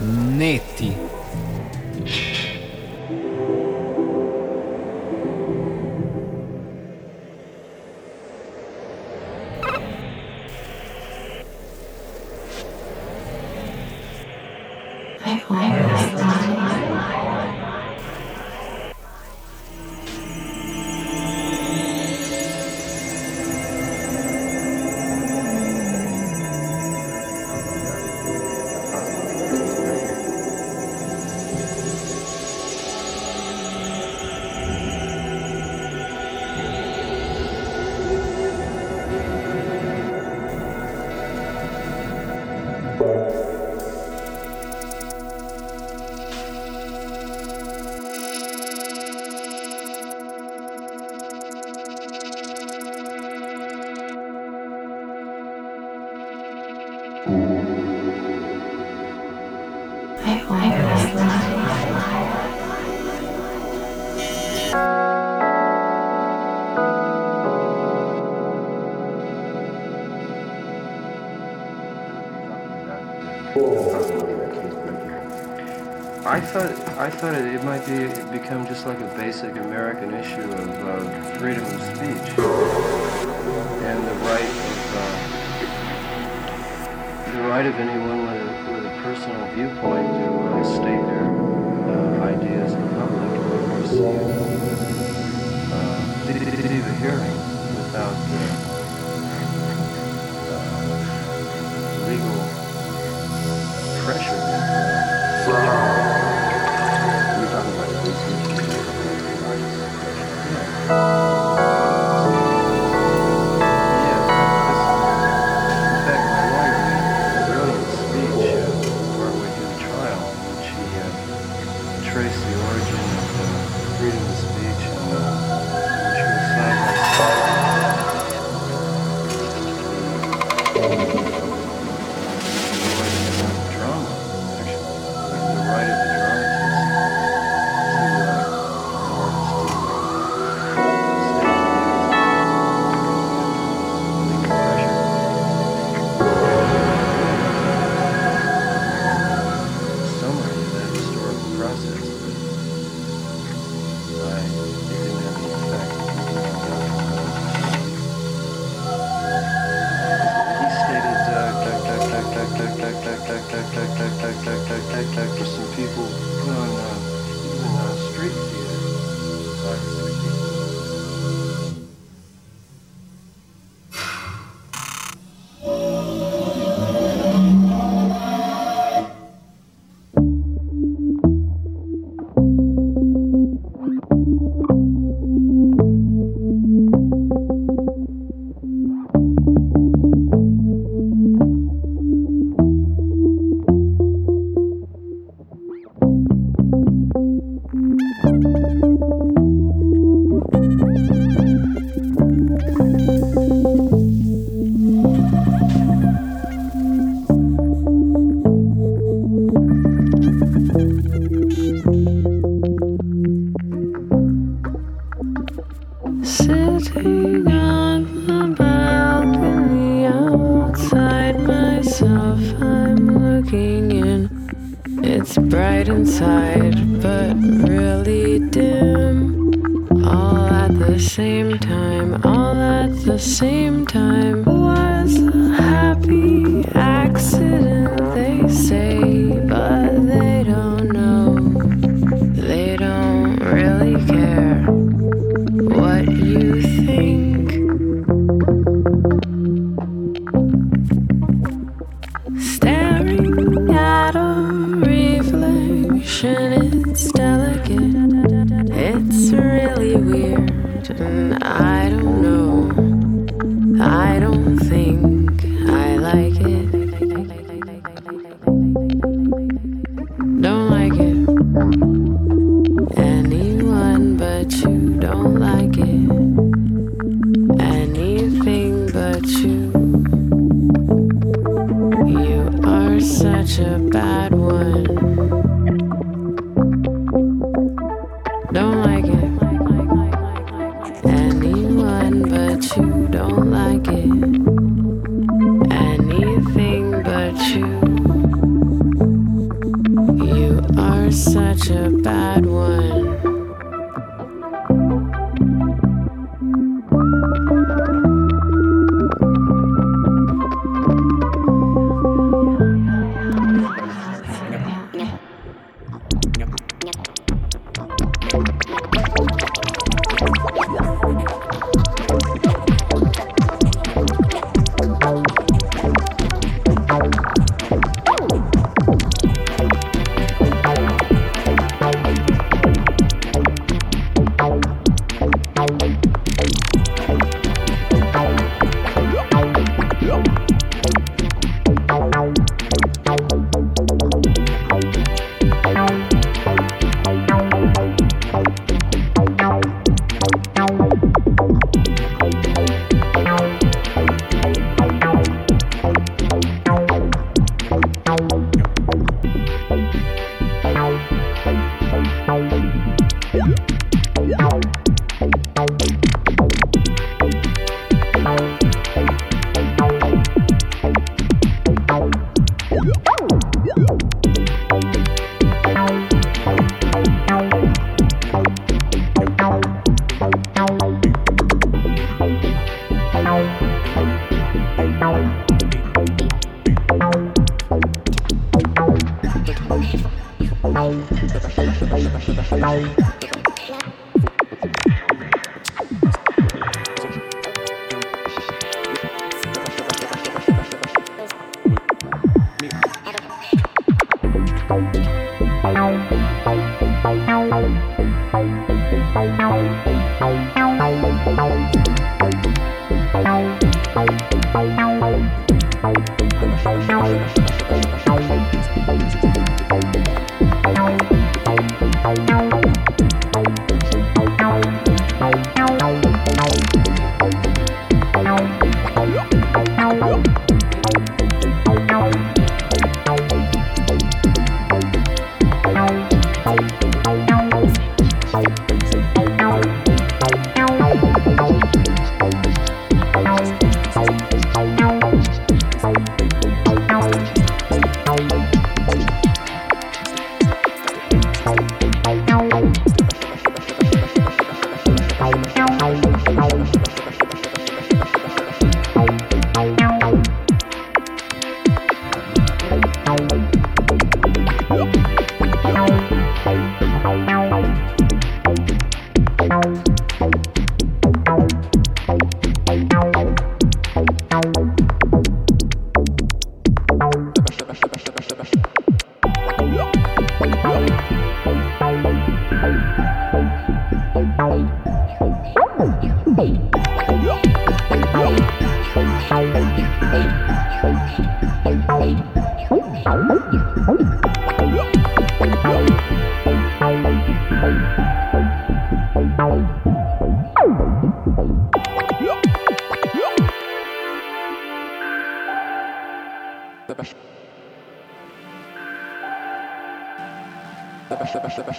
netti. I thought it, it might be become just like a basic American issue of uh, freedom of speech and the right of uh, the right of anyone with a, with a personal viewpoint to uh, state their uh, ideas in public or receive, uh, a hearing without. Uh, really weird, and I don't know. I don't think.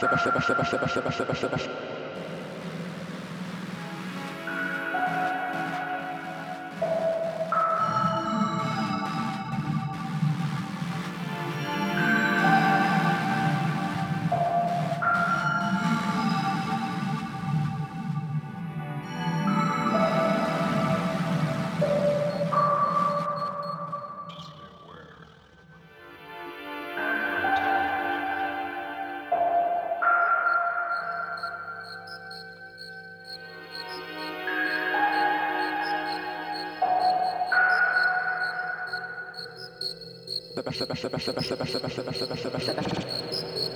baixa, baixa, baixa, baixa, baixa, baixa, baixa, baixa. バシャバシャバシャバシャバシャバシャバシャバシャバシャバシャバ。